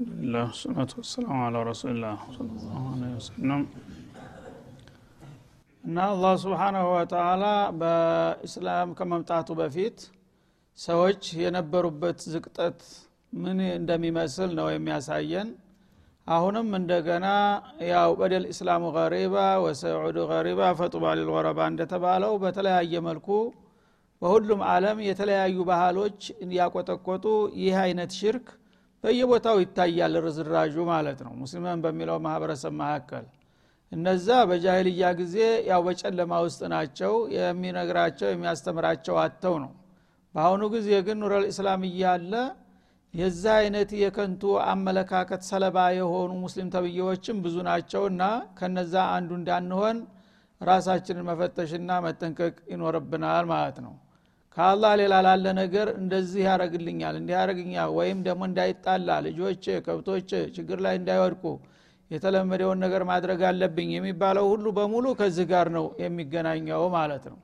አልሐምዱሊላህ ወሰላቱ ወሰላሙ አላ ረሱሊላህ ሰለላሁ ዐለይሂ ወሰለም እና አላህ ስብሓናሁ ወተአላ በእስላም ከመምጣቱ በፊት ሰዎች የነበሩበት ዝቅጠት ምን እንደሚመስል ነው የሚያሳየን። አሁንም እንደገና ያው በደል ኢስላሙ ገሪባ ወሰዑዱ ገሪባ ፈጡባ ሊልገረባ እንደተባለው በተለያየ መልኩ በሁሉም ዓለም የተለያዩ ባህሎች ያቆጠቆጡ ይህ አይነት ሽርክ በየቦታው ይታያል ርዝራዡ ማለት ነው። ሙስሊምን በሚለው ማህበረሰብ መካከል እነዛ በጃሂልያ ጊዜ ያው በጨለማ ውስጥ ናቸው የሚነግራቸው የሚያስተምራቸው አተው ነው። በአሁኑ ጊዜ ግን ኑረል ኢስላም እያለ የዛ አይነት የከንቱ አመለካከት ሰለባ የሆኑ ሙስሊም ተብዬዎችም ብዙ ናቸውና ከነዛ አንዱ እንዳንሆን ራሳችንን መፈተሽና መጠንቀቅ ይኖርብናል ማለት ነው ከአላህ ሌላ ላለ ነገር እንደዚህ ያደረግልኛል እንዲህ ያደረግኛል ወይም ደግሞ እንዳይጣላ ልጆች ከብቶች ችግር ላይ እንዳይወድቁ የተለመደውን ነገር ማድረግ አለብኝ የሚባለው ሁሉ በሙሉ ከዚህ ጋር ነው የሚገናኘው ማለት ነው።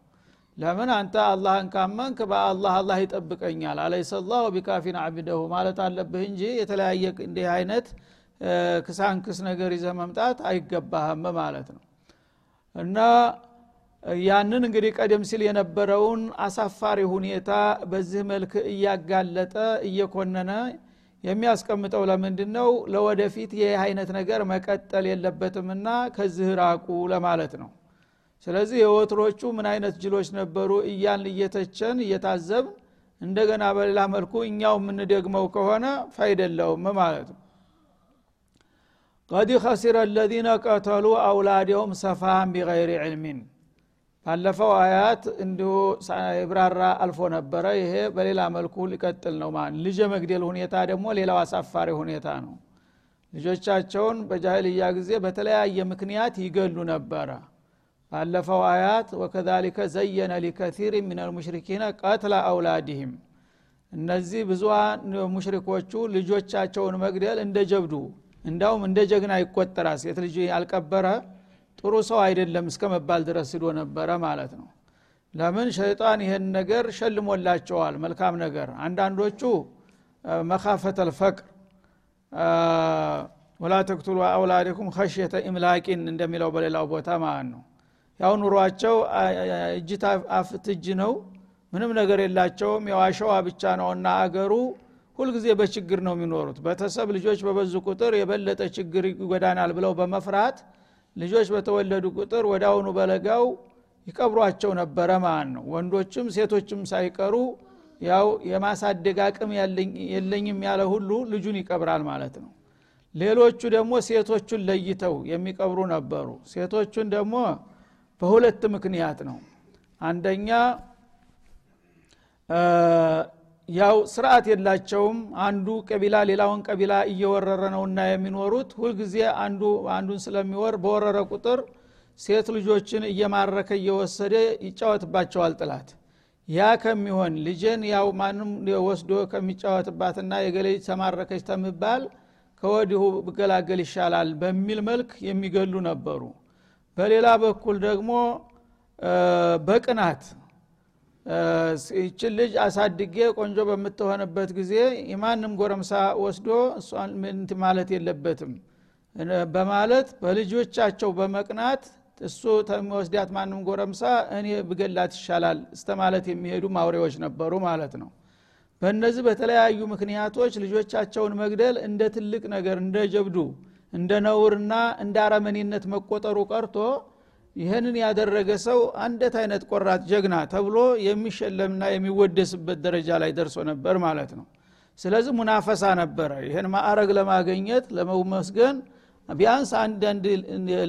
ለምን? አንተ አላህን ካመንክ በአላህ አላህ ይጠብቀኛል። أليس الله بكاف عبده ማለት አለብህ እንጂ የተለያየ እንዲህ አይነት ግሳንግስ ነገር ይዘ መምጣት አይገባህም ማለት ነው። እና ያንን እንግዲህ ቀደም ሲል የነበረውን አሳፋሪ ሁኔታ በዚህ መልክ እያጋለጠ እየኮነነ የሚያስቀምጠው ለምንድን ነው ለወደፊት ይህ አይነት ነገር መቀጠል የለበትምና ከዚህ ራቁ ለማለት ነው። ስለዚህ የወትሮቹ ምን አይነት ጅሎች ነበሩ? እያልን እየተቸን እየታዘብ እንደገና በሌላ መልኩ እኛው የምንደግመው ከሆነ ፋይደለውም ማለት ነው። ቀድ ከሲረ አለዚነ ቀተሉ አውላዲሁም ሰፋሃን ቢገይር ዕልሚን ባለፈው አያት እንዲሁ ብራራ አልፎ ነበረ። ይሄ በሌላ መልኩ ሊቀጥል ነው ማለት ልጅ መግደል ሁኔታ ደግሞ ሌላው አሳፋሪ ሁኔታ ነው። ልጆቻቸውን በጃህልያ ጊዜ በተለያየ ምክንያት ይገሉ ነበረ። ባለፈው አያት ወከዛሊከ ዘየነ ሊከቲር ምን አልሙሽሪኪነ ቀትለ አውላዲህም። እነዚህ ብዙሃን ሙሽሪኮቹ ልጆቻቸውን መግደል እንደ ጀብዱ እንዳውም እንደ ጀግና ይቆጠራል። ሴት ልጅ ያልቀበረ ጥሩ ሰው አይደለም እስከ መባል ድረስ ሂዶ ነበረ ማለት ነው። ለምን? ሸይጣን ይህን ነገር ሸልሞላቸዋል። መልካም ነገር። አንዳንዶቹ መካፈት አልፈቅር ወላ ተክቱሉ አውላዲኩም ከሽየተ ኢምላቂን እንደሚለው በሌላው ቦታ ማለት ነው። ያው ኑሯቸው እጅ አፍት ነው። ምንም ነገር የላቸውም። ያው ብቻ ነውና አገሩ ሁልጊዜ በችግር ነው የሚኖሩት። ቤተሰብ ልጆች በበዙ ቁጥር የበለጠ ችግር ይጎዳናል ብለው በመፍራት ልጆች በተወለዱ ቁጥር ወደ አሁኑ በለጋው ይቀብሯቸው ነበረ ማለት ነው። ወንዶችም ሴቶችም ሳይቀሩ ያው የማሳደግ አቅም የለኝም ያለ ሁሉ ልጁን ይቀብራል ማለት ነው። ሌሎቹ ደግሞ ሴቶቹን ለይተው የሚቀብሩ ነበሩ። ሴቶቹን ደግሞ በሁለት ምክንያት ነው። አንደኛ ያው ስርዓት የላቸውም። አንዱ ቀቢላ ሌላውን ቀቢላ እየወረረ ነውና የሚኖሩት። ሁልጊዜ አንዱ አንዱን ስለሚወር በወረረ ቁጥር ሴት ልጆችን እየማረከ እየወሰደ ይጫወትባቸዋል ጥላት። ያ ከሚሆን ልጅን ያው ማንም ወስዶ ከሚጫወትባትና የገሌ ተማረከች ተምባል ከወዲሁ ብገላገል ይሻላል በሚል መልክ የሚገሉ ነበሩ። በሌላ በኩል ደግሞ በቅናት ይችን ልጅ አሳድጌ ቆንጆ በምትሆንበት ጊዜ የማንም ጎረምሳ ወስዶ ምንት ማለት የለበትም። በማለት በልጆቻቸው በመቅናት እሱ ተሚወስዳት ማንም ጎረምሳ እኔ ብገላት ይሻላል እስተ ማለት የሚሄዱ ማውሬዎች ነበሩ ማለት ነው። በእነዚህ በተለያዩ ምክንያቶች ልጆቻቸውን መግደል እንደ ትልቅ ነገር እንደ ጀብዱ እንደ ነውርና እንደ አረመኔነት መቆጠሩ ቀርቶ ይህንን ያደረገ ሰው አንደት አይነት ቆራጥ ጀግና ተብሎ የሚሸለምና የሚወደስበት ደረጃ ላይ ደርሶ ነበር ማለት ነው። ስለዚህ ሙናፈሳ ነበረ። ይህን ማዕረግ ለማገኘት ለመመስገን ቢያንስ አንዳንድ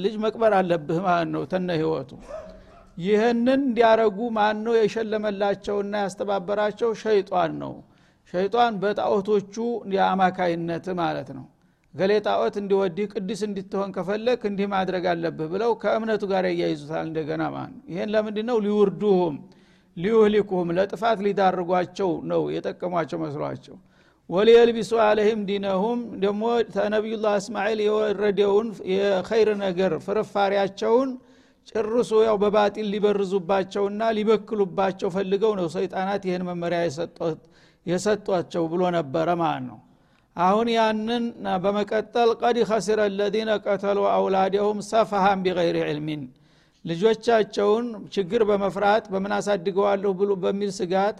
ልጅ መቅበር አለብህ ማለት ነው ተነ ህይወቱ። ይህንን እንዲያረጉ ማን ነው የሸለመላቸውና ያስተባበራቸው? ሸይጧን ነው። ሸይጧን በጣዖቶቹ የአማካይነት ማለት ነው ገሌ ጣዖት እንዲወዲህ ቅዱስ እንድትሆን ከፈለክ እንዲህ ማድረግ አለብህ ብለው ከእምነቱ ጋር ያያይዙታል እንደገና ማለት ነው። ይህን ለምንድ ነው ሊውርዱሁም ሊዩህሊኩሁም ለጥፋት ሊዳርጓቸው ነው የጠቀሟቸው መስሏቸው። ወሊየልቢሱ አለህም ዲነሁም ደግሞ ተነቢዩላህ እስማኤል የወረደውን የኸይር ነገር ፍርፋሪያቸውን ጭርሶ ያው በባጢል ሊበርዙባቸውና ሊበክሉባቸው ፈልገው ነው ሰይጣናት ይህን መመሪያ የሰጧቸው ብሎ ነበረ ማለት ነው አሁን ያንን በመቀጠል ቀድ ከሲረ ለዚነ ቀተሉ አውላደሁም ሰፈሃን ቢገይር ዕልሚን። ልጆቻቸውን ችግር በመፍራት በምን አሳድገዋለሁ ብሎ በሚል ስጋት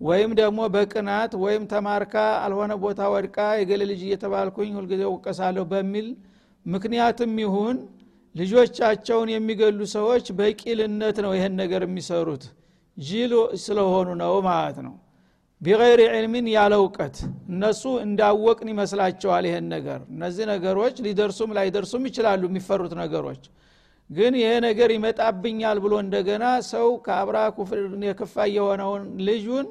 ወይም ደግሞ በቅናት ወይም ተማርካ አልሆነ ቦታ ወድቃ የገሌ ልጅ እየተባልኩኝ ሁልጊዜ ውቀሳለሁ በሚል ምክንያትም ይሁን ልጆቻቸውን የሚገሉ ሰዎች በቂልነት ነው ይህን ነገር የሚሰሩት። ጅል ስለሆኑ ነው ማለት ነው ቢገይር ዕልሚን ያለ እውቀት። እነሱ እንዳወቅን ይመስላቸዋል ይሄን ነገር። እነዚህ ነገሮች ሊደርሱም ላይደርሱም ይችላሉ የሚፈሩት ነገሮች። ግን ይሄ ነገር ይመጣብኛል ብሎ እንደገና ሰው ከአብራ የክፋ የሆነውን ልጁን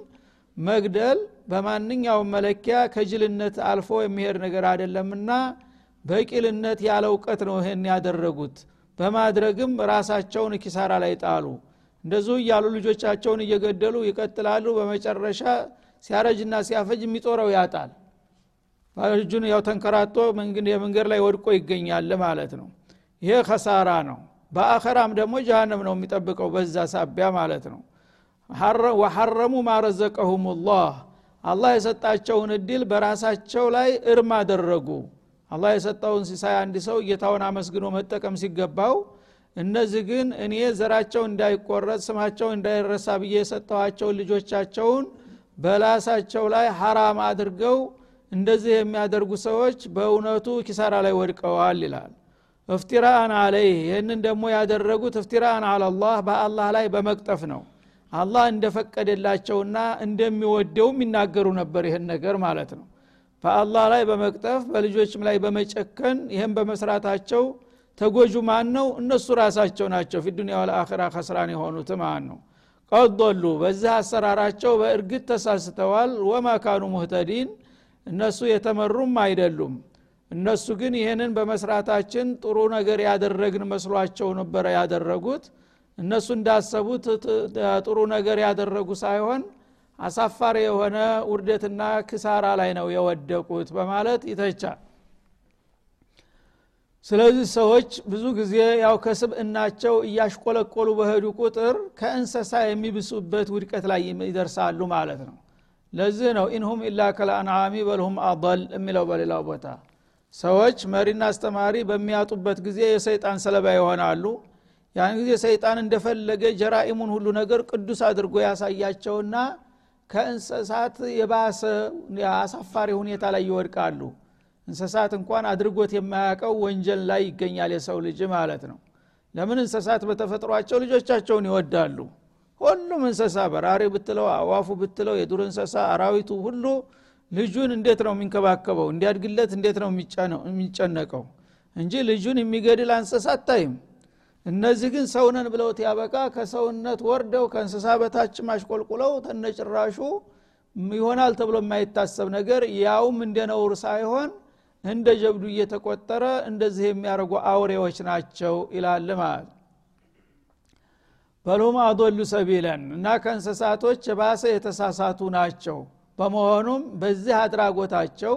መግደል በማንኛውም መለኪያ ከጅልነት አልፎ የሚሄድ ነገር አይደለምና በቂልነት ያለ እውቀት ነው ይህን ያደረጉት። በማድረግም ራሳቸውን ኪሳራ ላይ ጣሉ። እንደዚሁ እያሉ ልጆቻቸውን እየገደሉ ይቀጥላሉ። በመጨረሻ ሲያረጅና ሲያፈጅ የሚጦረው ያጣል። ልጁን ያው ተንከራቶ የመንገድ ላይ ወድቆ ይገኛል ማለት ነው። ይሄ ከሳራ ነው። በአኸራም ደግሞ ጀሃነም ነው የሚጠብቀው በዛ ሳቢያ ማለት ነው። ወሐረሙ ማረዘቀሁም ላህ አላህ የሰጣቸውን እድል በራሳቸው ላይ እርም አደረጉ። አላህ የሰጠውን ሲሳይ አንድ ሰው ጌታውን አመስግኖ መጠቀም ሲገባው እነዚህ ግን እኔ ዘራቸው እንዳይቆረጥ ስማቸው እንዳይረሳ ብዬ የሰጠኋቸውን ልጆቻቸውን በላሳቸው ላይ ሐራም አድርገው እንደዚህ የሚያደርጉ ሰዎች በእውነቱ ኪሳራ ላይ ወድቀዋል ይላል። እፍቲራአን አለይህ ይህንን ደግሞ ያደረጉት እፍቲራአን አላላህ በአላህ ላይ በመቅጠፍ ነው። አላህ እንደፈቀደላቸውና እንደሚወደውም ይናገሩ ነበር ይህን ነገር ማለት ነው። በአላህ ላይ በመቅጠፍ በልጆችም ላይ በመጨከን ይህም በመስራታቸው ተጎጁ ማን ነው? እነሱ ራሳቸው ናቸው። ፊዱኒያ ወልአኺራ ከስራን የሆኑት ማለት ነው ቀዶሉ። በዚህ አሰራራቸው በእርግጥ ተሳስተዋል። ወማ ካኑ ሙህተዲን እነሱ የተመሩም አይደሉም። እነሱ ግን ይህንን በመስራታችን ጥሩ ነገር ያደረግን መስሏቸው ነበረ ያደረጉት። እነሱ እንዳሰቡት ጥሩ ነገር ያደረጉ ሳይሆን አሳፋሪ የሆነ ውርደትና ክሳራ ላይ ነው የወደቁት በማለት ይተቻል ስለዚህ ሰዎች ብዙ ጊዜ ያው ከስብእናቸው እያሽቆለቆሉ በሄዱ ቁጥር ከእንሰሳ የሚብሱበት ውድቀት ላይ ይደርሳሉ ማለት ነው። ለዚህ ነው ኢንሁም ኢላ ከልአንዓሚ በልሁም አضል የሚለው በሌላው ቦታ። ሰዎች መሪና አስተማሪ በሚያጡበት ጊዜ የሰይጣን ሰለባ ይሆናሉ። ያን ጊዜ ሰይጣን እንደፈለገ ጀራኢሙን ሁሉ ነገር ቅዱስ አድርጎ ያሳያቸውና ከእንስሳት የባሰ አሳፋሪ ሁኔታ ላይ ይወድቃሉ እንስሳት እንኳን አድርጎት የማያውቀው ወንጀል ላይ ይገኛል የሰው ልጅ ማለት ነው። ለምን እንስሳት በተፈጥሯቸው ልጆቻቸውን ይወዳሉ? ሁሉም እንስሳ በራሪ ብትለው አዋፉ ብትለው የዱር እንስሳ አራዊቱ ሁሉ ልጁን እንዴት ነው የሚንከባከበው? እንዲያድግለት እንዴት ነው የሚጨነቀው? እንጂ ልጁን የሚገድል እንስሳ አታይም። እነዚህ ግን ሰውነን ብለውት ያበቃ። ከሰውነት ወርደው ከእንስሳ በታች ማሽቆልቁለው ተነጭራሹ ይሆናል ተብሎ የማይታሰብ ነገር። ያውም እንደ ነውር ሳይሆን እንደ ጀብዱ እየተቆጠረ እንደዚህ የሚያደርጉ አውሬዎች ናቸው ይላል ማለት። በልሁም አዶሉ ሰቢለን እና ከእንስሳቶች የባሰ የተሳሳቱ ናቸው። በመሆኑም በዚህ አድራጎታቸው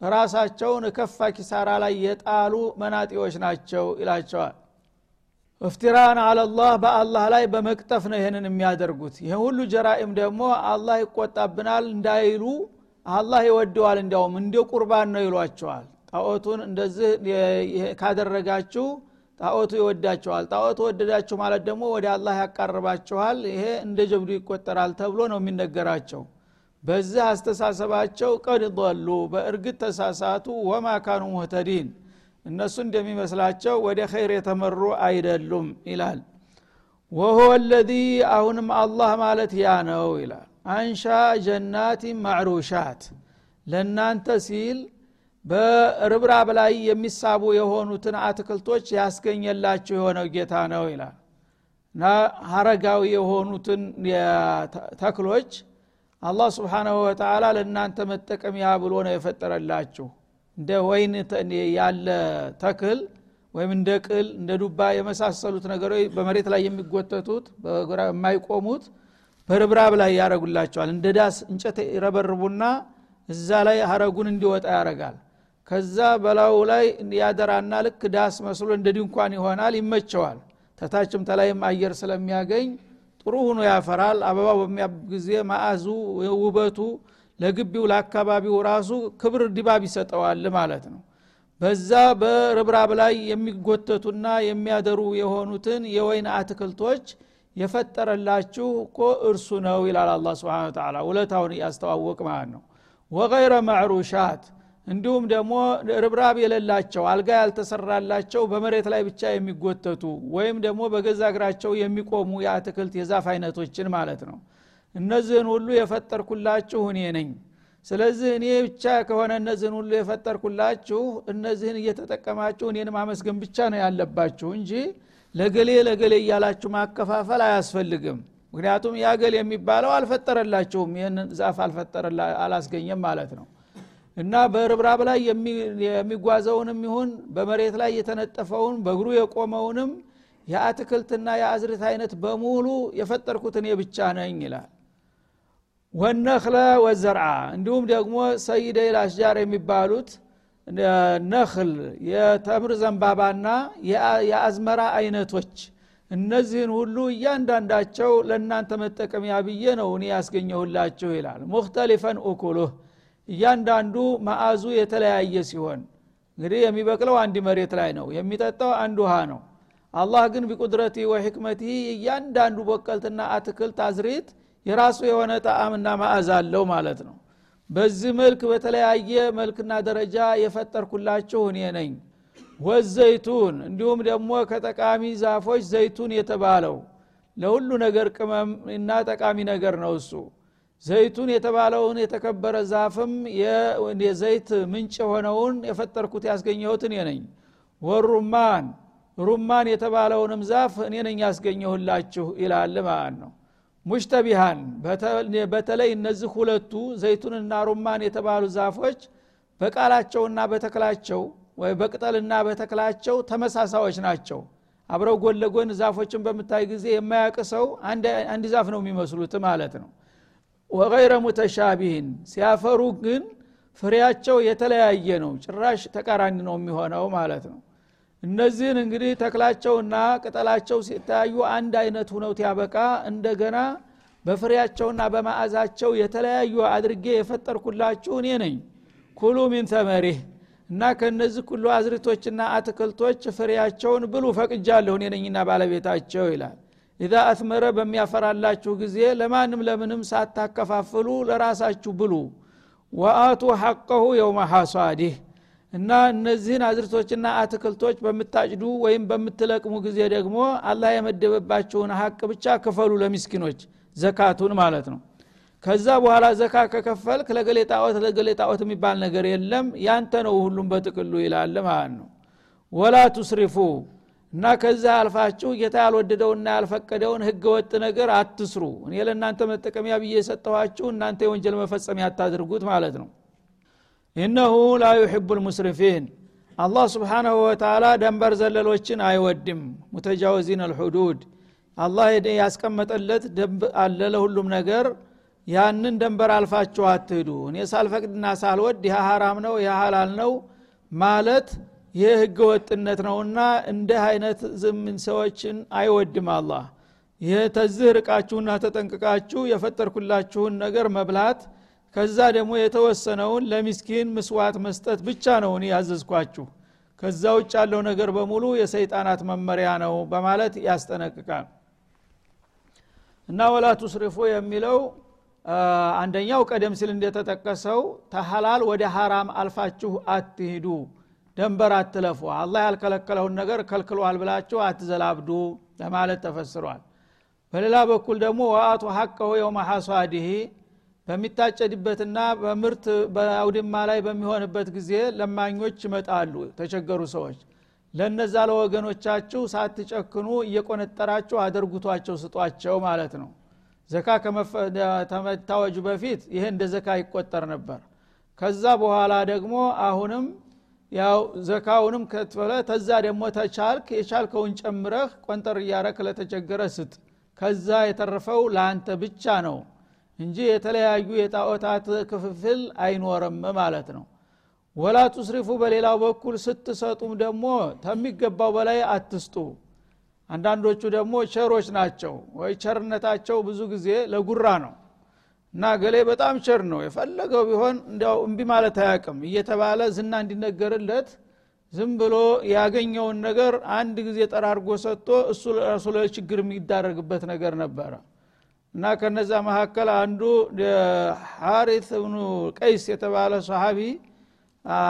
ራሳቸውን ከፋ ኪሳራ ላይ የጣሉ መናጢዎች ናቸው ይላቸዋል። እፍቲራን አለላህ በአላህ ላይ በመቅጠፍ ነው ይህንን የሚያደርጉት። ይህ ሁሉ ጀራኢም ደግሞ አላህ ይቆጣብናል እንዳይሉ አላህ ይወደዋል እንዲያውም እንደ ቁርባን ነው ይሏቸዋል። ጣዖቱን እንደዚህ ካደረጋችሁ ጣዖቱ ይወዳቸዋል። ጣዖቱ ወደዳችሁ ማለት ደግሞ ወደ አላህ ያቃርባችኋል ይሄ እንደ ጀብዱ ይቆጠራል ተብሎ ነው የሚነገራቸው። በዚህ አስተሳሰባቸው ቀድ ضሉ በእርግጥ ተሳሳቱ። ወማ ካኑ ሙህተዲን እነሱ እንደሚመስላቸው ወደ ኸይር የተመሩ አይደሉም ይላል። ወሆ ለዚ አሁንም አላህ ማለት ያ ነው ይላል አንሻ ጀናት ማዕሩሻት። ለእናንተ ሲል በርብራብ ላይ የሚሳቡ የሆኑትን አትክልቶች ያስገኘላችሁ የሆነው ጌታ ነው ይላል። እና ሀረጋዊ የሆኑትን ተክሎች አላህ ስብሓናሁ ወተላ ለእናንተ መጠቀሚያ ብሎ ነው የፈጠረላችሁ። እንደ ወይን ያለ ተክል ወይም እንደ ቅል እንደ ዱባ የመሳሰሉት ነገሮች በመሬት ላይ የሚጎተቱት የማይቆሙት በርብራብ ላይ ያደረጉላቸዋል እንደ ዳስ እንጨት ይረበርቡና እዛ ላይ ሀረጉን እንዲወጣ ያደረጋል ከዛ በላዩ ላይ ያደራና ልክ ዳስ መስሎ እንደ ድንኳን ይሆናል ይመቸዋል። ተታችም ተላይም አየር ስለሚያገኝ ጥሩ ሁኖ ያፈራል። አበባው በሚያብ ጊዜ ማአዙ ውበቱ ለግቢው ለአካባቢው ራሱ ክብር ድባብ ይሰጠዋል ማለት ነው። በዛ በርብራብ ላይ የሚጎተቱና የሚያደሩ የሆኑትን የወይን አትክልቶች የፈጠረላችሁ እኮ እርሱ ነው ይላል አላ ስብን ተላ ውለታውን ያስተዋወቅ ማለት ነው። ወገይረ ማዕሩሻት እንዲሁም ደግሞ ርብራብ የሌላቸው አልጋ ያልተሰራላቸው በመሬት ላይ ብቻ የሚጎተቱ ወይም ደግሞ በገዛ እግራቸው የሚቆሙ የአትክልት የዛፍ አይነቶችን ማለት ነው። እነዚህን ሁሉ የፈጠርኩላችሁ እኔ ነኝ። ስለዚህ እኔ ብቻ ከሆነ እነዚህን ሁሉ የፈጠርኩላችሁ እነዚህን እየተጠቀማችሁ እኔን ማመስገን ብቻ ነው ያለባችሁ እንጂ ለገሌ ለገሌ እያላችሁ ማከፋፈል አያስፈልግም። ምክንያቱም ያገል የሚባለው አልፈጠረላችሁም ይህን ዛፍ አላስገኘም ማለት ነው። እና በርብራብ ላይ የሚጓዘውንም ይሁን በመሬት ላይ የተነጠፈውን በእግሩ የቆመውንም የአትክልትና የአዝርት አይነት በሙሉ የፈጠርኩት እኔ ብቻ ነኝ ይላል። ወነክለ ወዘርዓ እንዲሁም ደግሞ ሰይደይ አሽጃር የሚባሉት ነክል የተምር ዘንባባና የአዝመራ አይነቶች። እነዚህን ሁሉ እያንዳንዳቸው ለእናንተ መጠቀሚያ ብዬ ነው እኔ ያስገኘሁላችሁ ይላል። ሙክተሊፈን ኡኩሉህ። እያንዳንዱ መአዙ የተለያየ ሲሆን እንግዲህ የሚበቅለው አንድ መሬት ላይ ነው የሚጠጣው አንድ ውሃ ነው። አላህ ግን ቢቁድረቲ ወሕክመቲ እያንዳንዱ ቦቀልትና አትክልት አዝሪት የራሱ የሆነ ጣዕምና ማዕዝ አለው ማለት ነው በዚህ መልክ በተለያየ መልክና ደረጃ የፈጠርኩላችሁ እኔ ነኝ። ወዘይቱን እንዲሁም ደግሞ ከጠቃሚ ዛፎች ዘይቱን የተባለው ለሁሉ ነገር ቅመም እና ጠቃሚ ነገር ነው እሱ። ዘይቱን የተባለውን የተከበረ ዛፍም የዘይት ምንጭ የሆነውን የፈጠርኩት ያስገኘሁት እኔ ነኝ። ወሩማን ሩማን የተባለውንም ዛፍ እኔ ነኝ ያስገኘሁላችሁ ይላል ማለት ነው ሙሽተቢሃን በተለይ እነዚህ ሁለቱ ዘይቱንና ሩማን የተባሉ ዛፎች በቃላቸውና በተክላቸው ወይ በቅጠልና በተክላቸው ተመሳሳዮች ናቸው። አብረው ጎን ለጎን ዛፎችን በምታይ ጊዜ የማያቅ ሰው አንድ ዛፍ ነው የሚመስሉት ማለት ነው። ወገይረ ሙተሻቢህን ሲያፈሩ ግን ፍሬያቸው የተለያየ ነው ጭራሽ ተቃራኒ ነው የሚሆነው ማለት ነው እነዚህን እንግዲህ ተክላቸውና ቅጠላቸው ሲታዩ አንድ አይነት ሁነው ያበቃ። እንደገና በፍሬያቸውና በማዕዛቸው የተለያዩ አድርጌ የፈጠርኩላችሁ እኔ ነኝ። ኩሉ ሚን ተመሪህ እና ከነዚህ ሁሉ አዝርቶችና አትክልቶች ፍሬያቸውን ብሉ ፈቅጃለሁ እኔ ነኝና ባለቤታቸው ይላል። ኢዛ አትመረ በሚያፈራላችሁ ጊዜ ለማንም ለምንም ሳታከፋፍሉ ለራሳችሁ ብሉ። ወአቱ ሐቀሁ የውመ ሐሷዲህ እና እነዚህን አዝርቶችና አትክልቶች በምታጭዱ ወይም በምትለቅሙ ጊዜ ደግሞ አላህ የመደበባቸውን ሀቅ ብቻ ክፈሉ ለሚስኪኖች ዘካቱን ማለት ነው። ከዛ በኋላ ዘካ ከከፈልክ ለገሌ ጣዖት ለገሌ የሚባል ነገር የለም። ያንተ ነው ሁሉም በጥቅሉ ይላል ማለት ነው። ወላ ቱስሪፉ እና ከዛ አልፋችሁ ጌታ ያልወደደውና ያልፈቀደውን ህገ ወጥ ነገር አትስሩ። እኔ ለእናንተ መጠቀሚያ ብዬ የሰጠኋችሁ እናንተ የወንጀል መፈጸሚያ ያታድርጉት ማለት ነው ኢነሁ ላ ዩሕቡ ልሙስሪፊን። አላህ ስብሓናሁ ወተላ ደንበር ዘለሎችን አይወድም። ሙተጃወዚን አልሑዱድ። አላህ ያስቀመጠለት ደንብ አለ ለሁሉም ነገር። ያንን ደንበር አልፋችሁ አትሂዱ። እኔ ሳልፈቅድና ሳልወድ ይህ ሀራም ነው ይህ ሀላል ነው ማለት ይህ ህገ ወጥነት ነውና እንዲህ አይነት ዝምን ሰዎችን አይወድም አላህ። ይህ ተዝህ ርቃችሁና ተጠንቅቃችሁ የፈጠርኩላችሁን ነገር መብላት ከዛ ደግሞ የተወሰነውን ለሚስኪን ምስዋት መስጠት ብቻ ነው እኔ ያዘዝኳችሁ። ከዛ ውጭ ያለው ነገር በሙሉ የሰይጣናት መመሪያ ነው በማለት ያስጠነቅቃል። እና ወላ ቱስሪፉ የሚለው አንደኛው ቀደም ሲል እንደተጠቀሰው ተሐላል ወደ ሐራም አልፋችሁ አትሂዱ ደንበር አትለፉ አላህ ያልከለከለውን ነገር ከልክሏል ብላችሁ አትዘላብዱ ለማለት ተፈስሯል። በሌላ በኩል ደግሞ ወአቱ ሐቀሁ የውመ ሐሷዲህ በሚታጨድበትና በምርት በአውድማ ላይ በሚሆንበት ጊዜ ለማኞች ይመጣሉ ተቸገሩ ሰዎች። ለነዛ ለወገኖቻችሁ ሳትጨክኑ እየቆነጠራችሁ አደርጉቷቸው ስጧቸው ማለት ነው። ዘካ ከመታወጁ በፊት ይሄ እንደ ዘካ ይቆጠር ነበር። ከዛ በኋላ ደግሞ አሁንም ያው ዘካውንም ከትፈለ ተዛ ደግሞ ተቻልክ የቻልከውን ጨምረህ ቆንጠር እያረክ ለተቸገረ ስጥ። ከዛ የተረፈው ለአንተ ብቻ ነው እንጂ የተለያዩ የጣዖታት ክፍፍል አይኖርም ማለት ነው። ወላ ቱስሪፉ በሌላው በኩል ስትሰጡም ደግሞ ከሚገባው በላይ አትስጡ። አንዳንዶቹ ደግሞ ቸሮች ናቸው ወይ? ቸርነታቸው ብዙ ጊዜ ለጉራ ነው። እና ገሌ በጣም ቸር ነው። የፈለገው ቢሆን እንዲያው እምቢ ማለት አያቅም እየተባለ ዝና እንዲነገርለት ዝም ብሎ ያገኘውን ነገር አንድ ጊዜ ጠራርጎ ሰጥቶ እሱ ራሱ ለችግር የሚዳረግበት ነገር ነበረ እና ከነዛ መካከል አንዱ ሐሪት እብኑ ቀይስ የተባለ ሰሃቢ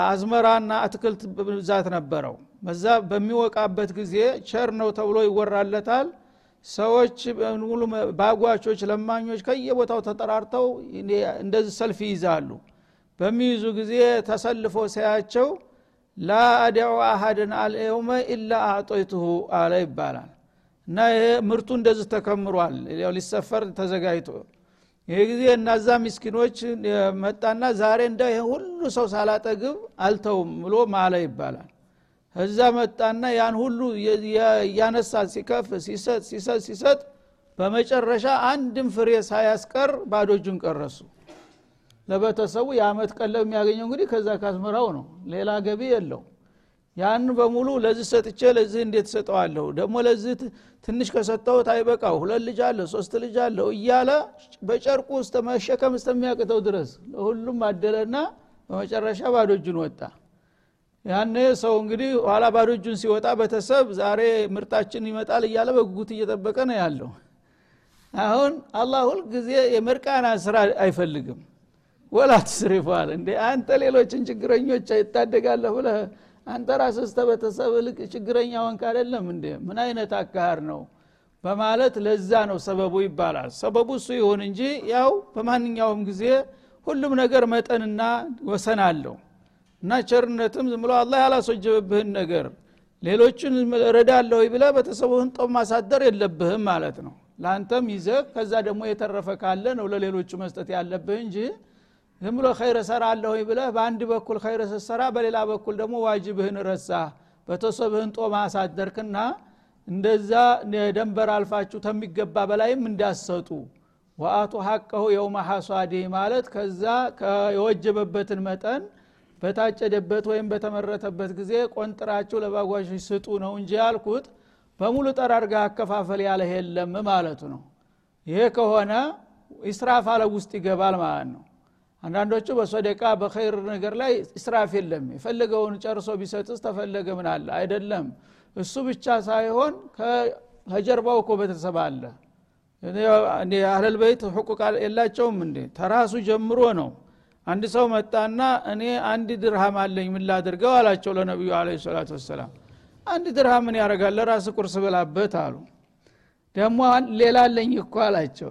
አዝመራና አትክልት ብዛት ነበረው። በዛ በሚወቃበት ጊዜ ቸር ነው ተብሎ ይወራለታል። ሰዎች ሙሉ ባጓቾች ለማኞች ከየቦታው ተጠራርተው እንደዚህ ሰልፍ ይይዛሉ። በሚይዙ ጊዜ ተሰልፎ ሳያቸው ላ አዲዑ አሀድን አልየውመ ኢላ አዕጦይትሁ አለ ይባላል እና ይሄ ምርቱ እንደዚህ ተከምሯል። ሊሰፈር ተዘጋጅቶ ይህ ጊዜ እናዛ ምስኪኖች መጣና ዛሬ እንደ ሁሉ ሰው ሳላጠግብ አልተውም ብሎ ማለ ይባላል። እዛ መጣና ያን ሁሉ እያነሳ ሲከፍ ሲሰጥ ሲሰጥ ሲሰጥ በመጨረሻ አንድም ፍሬ ሳያስቀር ባዶ እጁን ቀረሱ። ለቤተሰቡ የአመት ቀለብ የሚያገኘው እንግዲህ ከዛ ካስመራው ነው። ሌላ ገቢ የለው ያን በሙሉ ለዚህ ሰጥቼ ለዚህ እንዴት ሰጠዋለሁ ደግሞ ለዚህ ትንሽ ከሰጠሁት አይበቃው። ሁለት ልጅ አለ ሶስት ልጅ አለው እያለ በጨርቁ ውስጥ መሸከም እስተሚያቅተው ድረስ ለሁሉም አደለና በመጨረሻ ባዶ እጁን ወጣ። ያኔ ሰው እንግዲህ ኋላ ባዶ እጁን ሲወጣ ቤተሰብ ዛሬ ምርታችን ይመጣል እያለ በጉጉት እየጠበቀ ነው ያለው። አሁን አላህ ሁልጊዜ የምርቃና ስራ አይፈልግም። ወላ ትስሪፏል እንዴ አንተ ሌሎችን ችግረኞች ይታደጋለህ ብለህ አንተ ራስህ እስተ ቤተሰብ ልቅ ችግረኛ ወንክ አይደለም እንዴ? ምን አይነት አካሃር ነው? በማለት ለዛ ነው ሰበቡ ይባላል። ሰበቡ እሱ ይሁን እንጂ ያው በማንኛውም ጊዜ ሁሉም ነገር መጠንና ወሰን አለው። እና ቸርነትም ዝም ብሎ አላህ ያላስወጀበብህን ነገር ሌሎችን ረዳለሁ ብለ ቤተሰቡህን ጦም ማሳደር የለብህም ማለት ነው። ለአንተም ይዘህ ከዛ ደግሞ የተረፈ ካለ ነው ለሌሎቹ መስጠት ያለብህ እንጂ ዝም ብሎ ኸይረ ሰራ አለሁ ብለህ በአንድ በኩል ኸይረ ስትሰራ በሌላ በኩል ደግሞ ዋጅብህን ረሳ። ቤተሰብህን ጦም አሳደርክና እንደዛ ደንበር አልፋችሁ ተሚገባ በላይም እንዳሰጡ ወአቱ ሐቀሁ የውመ ሐሷዲህ ማለት ከዛ የወጀበበትን መጠን በታጨደበት ወይም በተመረተበት ጊዜ ቆንጥራችሁ ለባጓሾች ስጡ ነው እንጂ ያልኩት በሙሉ ጠራርጋ አከፋፈል ያለ የለም ማለቱ ነው። ይሄ ከሆነ ኢስራፍ አለ ውስጥ ይገባል ማለት ነው አንዳንዶቹ በሶደቃ በኸይር ነገር ላይ እስራፍ የለም። የፈለገውን ጨርሶ ቢሰጥስ ተፈለገ ምን አለ? አይደለም። እሱ ብቻ ሳይሆን ከጀርባው እኮ ቤተሰብ አለ። አህለል በይት የላቸውም እንዴ? ተራሱ ጀምሮ ነው። አንድ ሰው መጣና እኔ አንድ ድርሃም አለኝ ምን ላድርገው አላቸው ለነቢዩ አለ ሰላቱ ወሰላም። አንድ ድርሃም ምን ያደርጋል? ለራስ ቁርስ ብላበት አሉ። ደግሞ ሌላ አለኝ እኮ አላቸው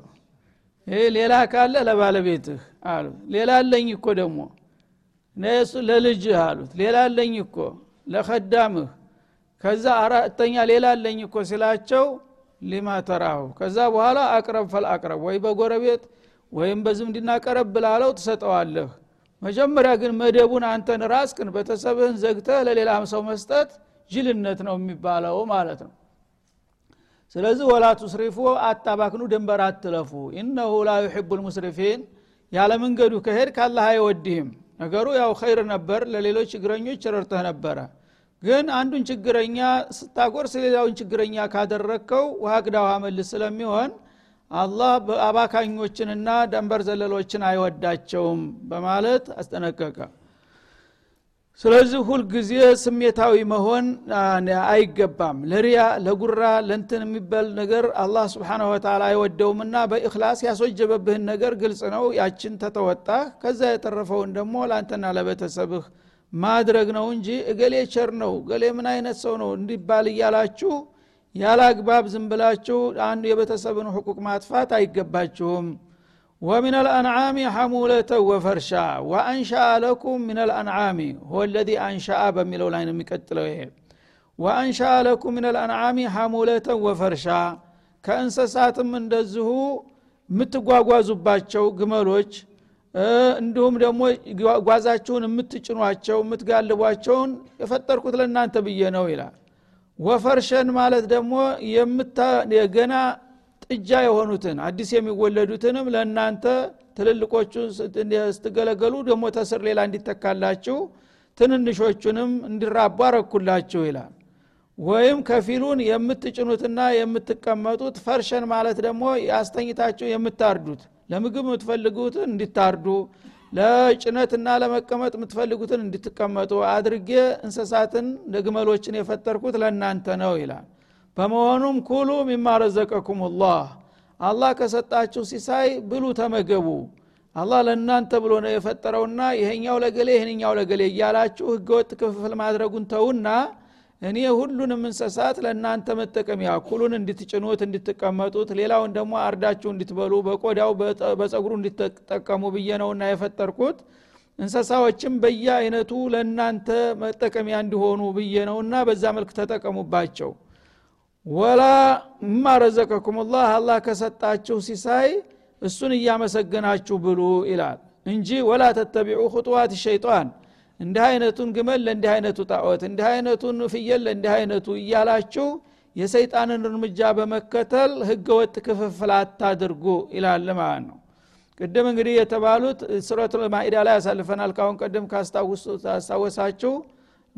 ሌላ ካለ ለባለቤትህ አሉ ሌላ አለኝ እኮ ደግሞ። ለልጅህ አሉት። ሌላ አለኝ እኮ ለከዳምህ። ከዛ አራተኛ ሌላ አለኝ እኮ ሲላቸው ሊማ ተራሁ። ከዛ በኋላ አቅረብ ፈልአቅረብ ወይ በጎረቤት ወይም በዝምድና ቀረብ ብላለው ትሰጠዋለህ። መጀመሪያ ግን መደቡን አንተን ራስክን ቤተሰብህን ዘግተህ ለሌላም ሰው መስጠት ጅልነት ነው የሚባለው ማለት ነው ስለዚህ ولا تسرفوا አታባክኑ ድንበር አትለፉ። إنه لا يحب المسرفين ያለ መንገዱ ከሄድ ካላህ አይወድህም። ነገሩ ያው ኸይር ነበር ለሌሎች ችግረኞች ረድተህ ነበረ። ግን አንዱን ችግረኛ ስታጎርስ ሌላውን ችግረኛ ካደረግከው ውሃ ቅዳ ውሃ መልስ ስለሚሆን አላህ አባካኞችንና ደንበር ዘለሎችን አይወዳቸውም በማለት አስጠነቀቀ ስለዚህ ሁልጊዜ ስሜታዊ መሆን አይገባም። ለሪያ ለጉራ ለንትን የሚባል ነገር አላህ ስብሓነ ወተላ አይወደውምና በእክላስ ያስወጀበብህን ነገር ግልጽ ነው። ያችን ተተወጣ ከዛ የተረፈውን ደግሞ ለአንተና ለቤተሰብህ ማድረግ ነው እንጂ እገሌ ቸር ነው እገሌ ምን አይነት ሰው ነው እንዲባል እያላችሁ ያለ አግባብ ዝም ብላችሁ አንዱ የቤተሰብን ሕቁቅ ማጥፋት አይገባችሁም ومن الأنعام حمولة وفرشا وأنشأ لكم من الأنعام هو الذي أنشأ بميلو لاين ميقتلو ይሄ وأنشأ لكم من الأنعام حمولة وفرشا ከእንስሳትም እንደዚሁ የምትጓጓዙባቸው ግመሎች እንዲሁም ደግሞ ጓዛችሁን የምትጭኗቸው የምትጋልቧቸውን የፈጠርኩት ለእናንተ ብዬ ነው ይላል ወፈርሸን ማለት ደግሞ ገና ጥጃ የሆኑትን አዲስ የሚወለዱትንም ለእናንተ ትልልቆቹ ስትገለገሉ ደግሞ ተስር ሌላ እንዲተካላችሁ ትንንሾቹንም እንዲራቡ አረኩላችሁ ይላል። ወይም ከፊሉን የምትጭኑትና የምትቀመጡት ፈርሸን ማለት ደግሞ ያስተኝታችሁ የምታርዱት ለምግብ የምትፈልጉትን እንዲታርዱ ለጭነትና ለመቀመጥ የምትፈልጉትን እንድትቀመጡ አድርጌ እንስሳትን ግመሎችን የፈጠርኩት ለእናንተ ነው ይላል በመሆኑም ኩሉ ሚማ ረዘቀኩም ላህ አላህ ከሰጣችሁ ሲሳይ ብሉ ተመገቡ። አላህ ለእናንተ ብሎ ነው የፈጠረውና ይሄኛው ለገሌ ይህንኛው ለገሌ እያላችሁ ህገወጥ ክፍፍል ማድረጉን ተውና እኔ ሁሉንም እንስሳት ለእናንተ መጠቀሚያ ኩሉን እንድትጭኑት እንድትቀመጡት ሌላውን ደግሞ አርዳችሁ እንድትበሉ በቆዳው በጸጉሩ እንድትጠቀሙ ብዬ ነውና የፈጠርኩት። እንስሳዎችም በየአይነቱ ለእናንተ መጠቀሚያ እንዲሆኑ ብዬ ነውና በዛ መልክ ተጠቀሙባቸው ወላ እማ ረዘቀኩም ላህ አላህ ከሰጣችሁ ሲሳይ እሱን እያመሰገናችሁ ብሉ ይላል እንጂ ወላ ተተቢዑ ክጡዋት ሸይጣን። እንዲህ አይነቱን ግመል ለእንዲህ አይነቱ ጣዖት እንዲህ አይነቱን ፍየል ለእንዲህ አይነቱ እያላችሁ የሰይጣንን እርምጃ በመከተል ህገ ወጥ ክፍፍል አታድርጉ ይላል ማለት ነው። ቅድም እንግዲህ የተባሉት ሱረት ማኢዳ ላይ ያሳልፈናል ካሁን ቀደም ካስታወሳችሁ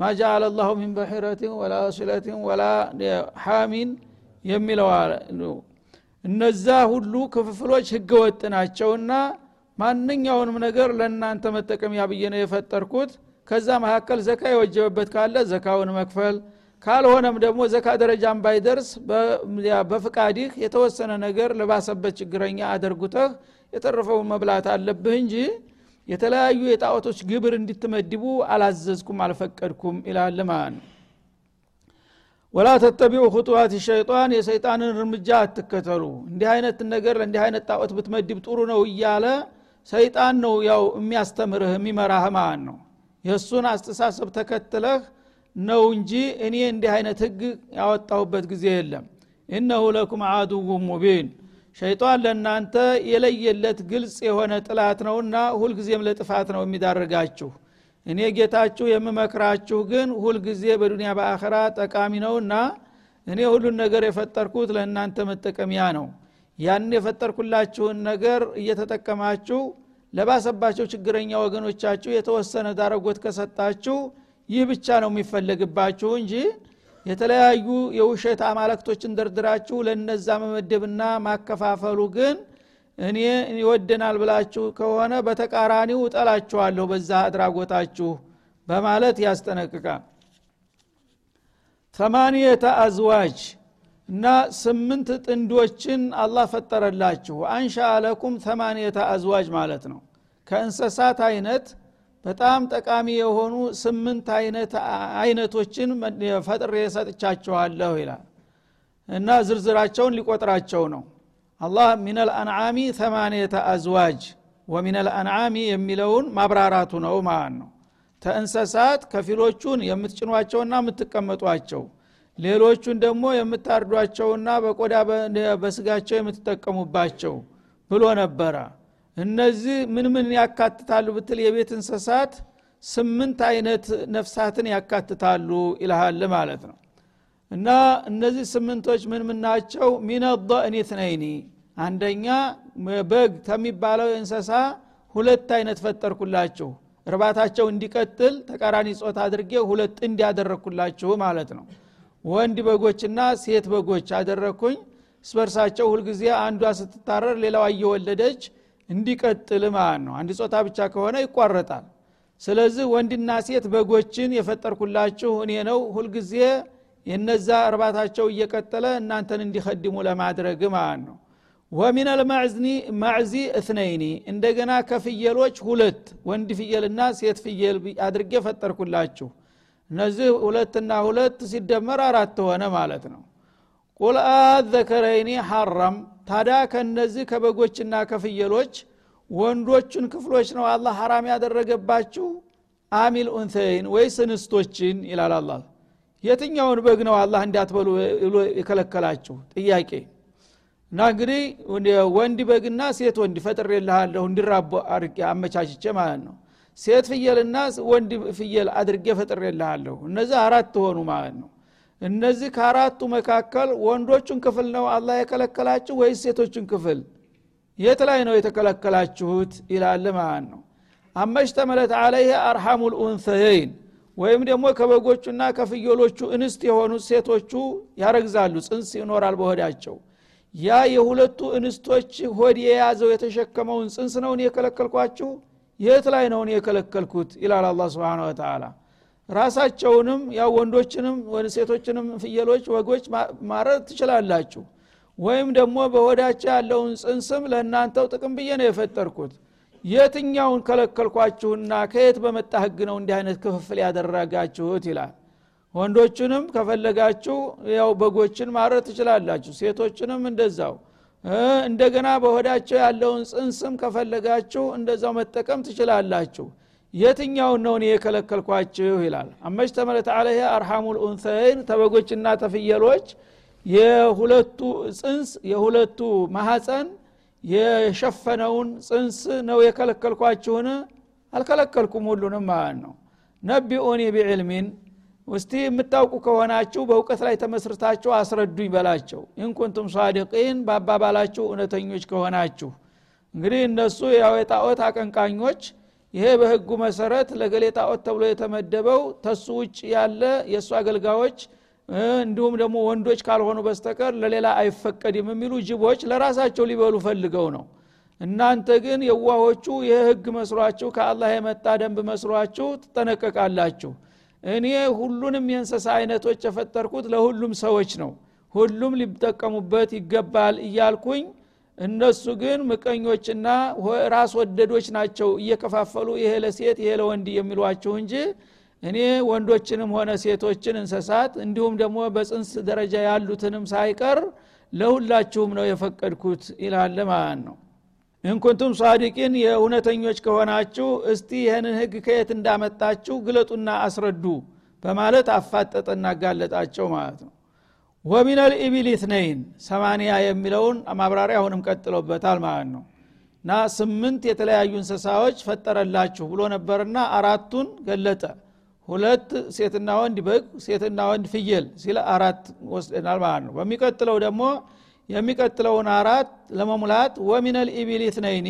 ማጃአለ ላሁ ሚን በሒረትን ወላ ሲለትን ወላ ሓሚን የሚለው እነዛ ሁሉ ክፍፍሎች ህገ ወጥ ናቸውና ማንኛውንም ነገር ለእናንተ መጠቀሚያ ብዬ ነው የፈጠርኩት። ከዛ መካከል ዘካ የወጀበበት ካለ ዘካውን መክፈል ካልሆነም ደግሞ ዘካ ደረጃን ባይደርስ በፍቃዲህ የተወሰነ ነገር ለባሰበት ችግረኛ አደርጉተህ የተረፈውን መብላት አለብህ እንጂ የተለያዩ የጣዖቶች ግብር እንድትመድቡ አላዘዝኩም አልፈቀድኩም ይላል ማለት ነው ወላ ተተቢዑ ክጡዋት ሸይጣን የሰይጣንን እርምጃ አትከተሉ። እንዲህ አይነት ነገር ለእንዲህ አይነት ጣዖት ብትመድብ ጥሩ ነው እያለ ሰይጣን ነው ያው የሚያስተምርህ የሚመራህ ማለት ነው? የእሱን አስተሳሰብ ተከትለህ ነው እንጂ እኔ እንዲህ አይነት ህግ ያወጣሁበት ጊዜ የለም። እነሁ ለኩም አዱው ሙቢን ሸይጣን ለእናንተ የለየለት ግልጽ የሆነ ጥላት ነውና ሁልጊዜም ለጥፋት ነው የሚዳርጋችሁ። እኔ ጌታችሁ የምመክራችሁ ግን ሁልጊዜ በዱንያ በአኸራ ጠቃሚ ነውና እኔ ሁሉን ነገር የፈጠርኩት ለእናንተ መጠቀሚያ ነው። ያን የፈጠርኩላችሁን ነገር እየተጠቀማችሁ ለባሰባቸው ችግረኛ ወገኖቻችሁ የተወሰነ ዳረጎት ከሰጣችሁ ይህ ብቻ ነው የሚፈለግባችሁ እንጂ የተለያዩ የውሸት አማለክቶችን ደርድራችሁ ለነዛ መመደብና ማከፋፈሉ ግን እኔ ይወደናል ብላችሁ ከሆነ በተቃራኒው እጠላችኋለሁ በዛ አድራጎታችሁ በማለት ያስጠነቅቃል። ተማኒየተ አዝዋጅ እና ስምንት ጥንዶችን አላህ ፈጠረላችሁ። አንሻ ለኩም ተማኒየተ አዝዋጅ ማለት ነው። ከእንሰሳት አይነት በጣም ጠቃሚ የሆኑ ስምንት አይነቶችን ፈጥሬ ሰጥቻችኋለሁ ይላል። እና ዝርዝራቸውን ሊቆጥራቸው ነው። አላህ ሚነል አንዓሚ ተማኒየተ አዝዋጅ ወሚነል አንዓሚ የሚለውን ማብራራቱ ነው ማለት ነው። ተእንሰሳት ከፊሎቹን የምትጭኗቸውና የምትቀመጧቸው ሌሎቹን ደግሞ የምታርዷቸውና በቆዳ በስጋቸው የምትጠቀሙባቸው ብሎ ነበረ እነዚህ ምን ምን ያካትታሉ ብትል የቤት እንስሳት ስምንት አይነት ነፍሳትን ያካትታሉ ይልሃል ማለት ነው። እና እነዚህ ስምንቶች ምን ምን ናቸው? ሚነضእኒ ትነይኒ። አንደኛ በግ ከሚባለው እንስሳ ሁለት አይነት ፈጠርኩላችሁ። እርባታቸው እንዲቀጥል ተቃራኒ ጾታ አድርጌ ሁለት እንዲያደረግኩላችሁ ማለት ነው። ወንድ በጎችና ሴት በጎች አደረግኩኝ ስበርሳቸው ሁልጊዜ አንዷ ስትታረር ሌላዋ እየወለደች እንዲቀጥል ማለት ነው። አንድ ጾታ ብቻ ከሆነ ይቋረጣል። ስለዚህ ወንድና ሴት በጎችን የፈጠርኩላችሁ እኔ ነው። ሁልጊዜ የነዛ እርባታቸው እየቀጠለ እናንተን እንዲከድሙ ለማድረግ ማለት ነው። ወሚን አልማዕዝኒ ማዕዚ እትነይኒ እንደገና ከፍየሎች ሁለት ወንድ ፍየልና ሴት ፍየል አድርጌ ፈጠርኩላችሁ። እነዚህ ሁለትና ሁለት ሲደመር አራት ሆነ ማለት ነው። ቁል አዘከረይኒ ሐረም ታዳ ከነዚህ ከበጎችና ከፍየሎች ወንዶቹን ክፍሎች ነው አላህ ሐራም ያደረገባችሁ? አሚል ኡንተይን ወይስ እንስቶችን? ይላል አላ የትኛውን በግ ነው አላህ እንዳትበሉ የከለከላችሁ? ጥያቄ። እና እንግዲህ ወንድ በግና ሴት ወንድ ፈጥሬልሃለሁ እንዲራቡ አድርጌ አመቻችቼ ማለት ነው። ሴት ፍየልና ወንድ ፍየል አድርጌ ፈጥሬልሃለሁ። እነዚህ አራት ሆኑ ማለት ነው እነዚህ ከአራቱ መካከል ወንዶቹን ክፍል ነው አላህ የከለከላችሁ ወይስ ሴቶችን ክፍል? የት ላይ ነው የተከለከላችሁት? ይላል ማለት ነው። አመሽተመለት አለይህ አርሐሙ ልኡንሰየይን ወይም ደግሞ ከበጎቹና ከፍየሎቹ እንስት የሆኑት ሴቶቹ ያረግዛሉ ጽንስ ይኖራል በሆዳቸው። ያ የሁለቱ እንስቶች ሆድ የያዘው የተሸከመውን ጽንስ ነውን የከለከልኳችሁ? የት ላይ ነውን የከለከልኩት? ይላል አላ ስብን ወተላ ራሳቸውንም ያው ወንዶችንም ሴቶችንም ፍየሎች ወጎች ማረድ ትችላላችሁ። ወይም ደግሞ በሆዳቸው ያለውን ጽንስም ለእናንተው ጥቅም ብዬ ነው የፈጠርኩት። የትኛውን ከለከልኳችሁና ከየት በመጣ ህግ ነው እንዲህ አይነት ክፍፍል ያደረጋችሁት? ይላል። ወንዶችንም ከፈለጋችሁ ያው በጎችን ማረድ ትችላላችሁ ሴቶችንም እንደዛው። እንደገና በሆዳቸው ያለውን ጽንስም ከፈለጋችሁ እንደዛው መጠቀም ትችላላችሁ የትኛውን ነው እኔ የከለከልኳችሁ ይላል። አመሽ ተመለት አለህ አርሐሙ ልኡንሰይን ተበጎችና ተፍየሎች የሁለቱ ጽንስ የሁለቱ ማሐፀን የሸፈነውን ጽንስ ነው የከለከልኳችሁን? አልከለከልኩም ሁሉንም ማለት ነው። ነቢኡኒ ቢዕልሚን ውስቲ የምታውቁ ከሆናችሁ በእውቀት ላይ ተመስርታችሁ አስረዱኝ በላቸው። ኢንኩንቱም ሳዲቂን በአባባላችሁ እውነተኞች ከሆናችሁ። እንግዲህ እነሱ ያው የጣዖት አቀንቃኞች ይሄ በህጉ መሰረት ለገሌ ጣዖት ተብሎ የተመደበው ተሱ ውጭ ያለ የእሱ አገልጋዮች እንዲሁም ደግሞ ወንዶች ካልሆኑ በስተቀር ለሌላ አይፈቀድም የሚሉ ጅቦች ለራሳቸው ሊበሉ ፈልገው ነው። እናንተ ግን የዋሆቹ ይህ ህግ መስሏችሁ ከአላህ የመጣ ደንብ መስሏችሁ ትጠነቀቃላችሁ። እኔ ሁሉንም የእንሰሳ አይነቶች የፈጠርኩት ለሁሉም ሰዎች ነው። ሁሉም ሊጠቀሙበት ይገባል እያልኩኝ እነሱ ግን ምቀኞችና ራስ ወደዶች ናቸው። እየከፋፈሉ ይሄ ለሴት ይሄ ለወንድ የሚሏችሁ እንጂ እኔ ወንዶችንም ሆነ ሴቶችን እንሰሳት እንዲሁም ደግሞ በጽንስ ደረጃ ያሉትንም ሳይቀር ለሁላችሁም ነው የፈቀድኩት ይላለ ማለት ነው? እንኩንቱም ሷዲቂን የእውነተኞች ከሆናችሁ እስቲ ይህንን ህግ ከየት እንዳመጣችሁ ግለጡና አስረዱ በማለት አፋጠጠና አጋለጣቸው ማለት ነው ومن الإبل اثنين ثمانية የሚለውን ማብራሪያ አሁንም ቀጥሎበታል ማለት ነው። እና ስምንት የተለያዩ እንስሳዎች ፈጠረላችሁ ብሎ ነበርና አራቱን ገለጠ። ሁለት ሴትና ወንድ በግ ሴትና ወንድ ፍየል ሲለ አራት ወስደናል ማለት ነው። በሚቀጥለው ደግሞ የሚቀጥለውን አራት ለመሙላት ومن الإبل اثنين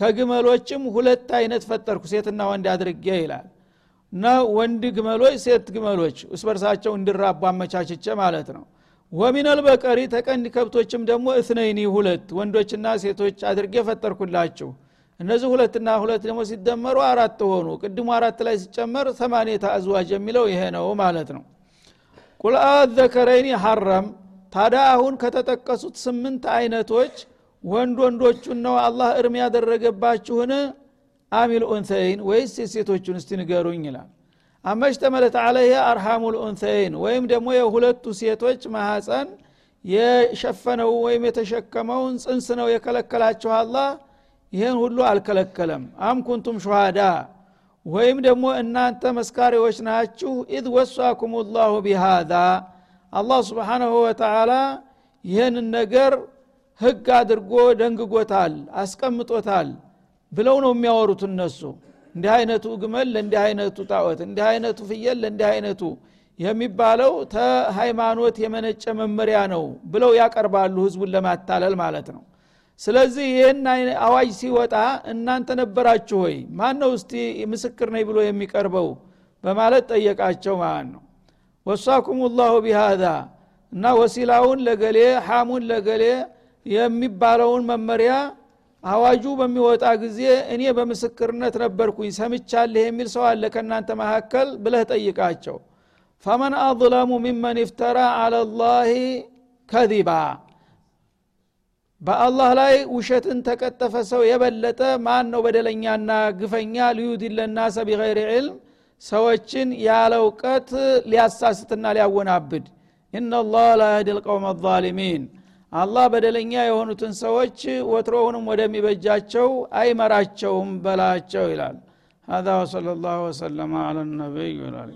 ከግመሎችም ሁለት አይነት ፈጠርኩ ሴትና ወንድ አድርጌ ይላል። እና ወንድ ግመሎች ሴት ግመሎች እስበርሳቸው እንዲራቡ አመቻችቼ ማለት ነው ወሚነል በቀሪ ተቀንድ ከብቶችም ደግሞ እትነይኒ ሁለት ወንዶችና ሴቶች አድርጌ ፈጠርኩላችሁ። እነዚህ ሁለትና ሁለት ደግሞ ሲደመሩ አራት ሆኑ። ቅድሙ አራት ላይ ሲጨመር ሰማኔታ አዝዋጅ የሚለው ይሄ ነው ማለት ነው። ቁል አዘከረይኒ ሐረም ታዲያ አሁን ከተጠቀሱት ስምንት አይነቶች ወንድ ወንዶቹን ነው አላህ እርም ያደረገባችሁን? أم الأنثيين ወይስ የሴቶቹን? እስቲ ንገሩኝ ይላል أما اشتملت عليه أرحام الأنثيين ወይም ደግሞ የሁለቱ ሴቶች ማሐፀን የሸፈነው ወይም የተሸከመውን ጽንስ ነው የከለከላችሁ አላህ። ይህን ሁሉ አልከለከለም። أم كنتم ወይም ደግሞ እናንተ መስካሪዎች ናችሁ። إذ وصاكم الله بهذا አላህ سبحانه وتعالى ይህንን ነገር ህግ አድርጎ ደንግጎታል አስቀምጦታል ብለው ነው የሚያወሩት እነሱ እንዲህ አይነቱ ግመል ለእንዲህ አይነቱ ጣዖት እንዲህ አይነቱ ፍየል ለእንዲህ አይነቱ የሚባለው ተሃይማኖት የመነጨ መመሪያ ነው ብለው ያቀርባሉ ህዝቡን ለማታለል ማለት ነው። ስለዚህ ይህን አዋጅ ሲወጣ እናንተ ነበራችሁ ወይ? ማን ነው እስቲ ምስክር ነኝ ብሎ የሚቀርበው? በማለት ጠየቃቸው ማለት ነው። ወሳኩም ላሁ ቢሃዛ እና ወሲላውን ለገሌ ሐሙን ለገሌ የሚባለውን መመሪያ አዋጁ በሚወጣ ጊዜ እኔ በምስክርነት ነበርኩኝ ሰምቻለህ የሚል ሰው አለ ከእናንተ መካከል ብለህ ጠይቃቸው። ፈመን አظለሙ ሚመን ይፍተራ አላ ላህ ከዚባ። በአላህ ላይ ውሸትን ተቀጠፈ ሰው የበለጠ ማን ነው በደለኛና ግፈኛ? ሊዩድለ ናሰ ቢገይር ዕልም ሰዎችን ያለ እውቀት ሊያሳስትና ሊያወናብድ። ኢናላህ ላ ያህዲ ልቀውም አዛሊሚን አላህ በደለኛ የሆኑትን ሰዎች ወትሮውንም ወደሚበጃቸው አይመራቸውም በላቸው ይላል هذا وصلى الله وسلم على النبي وعلى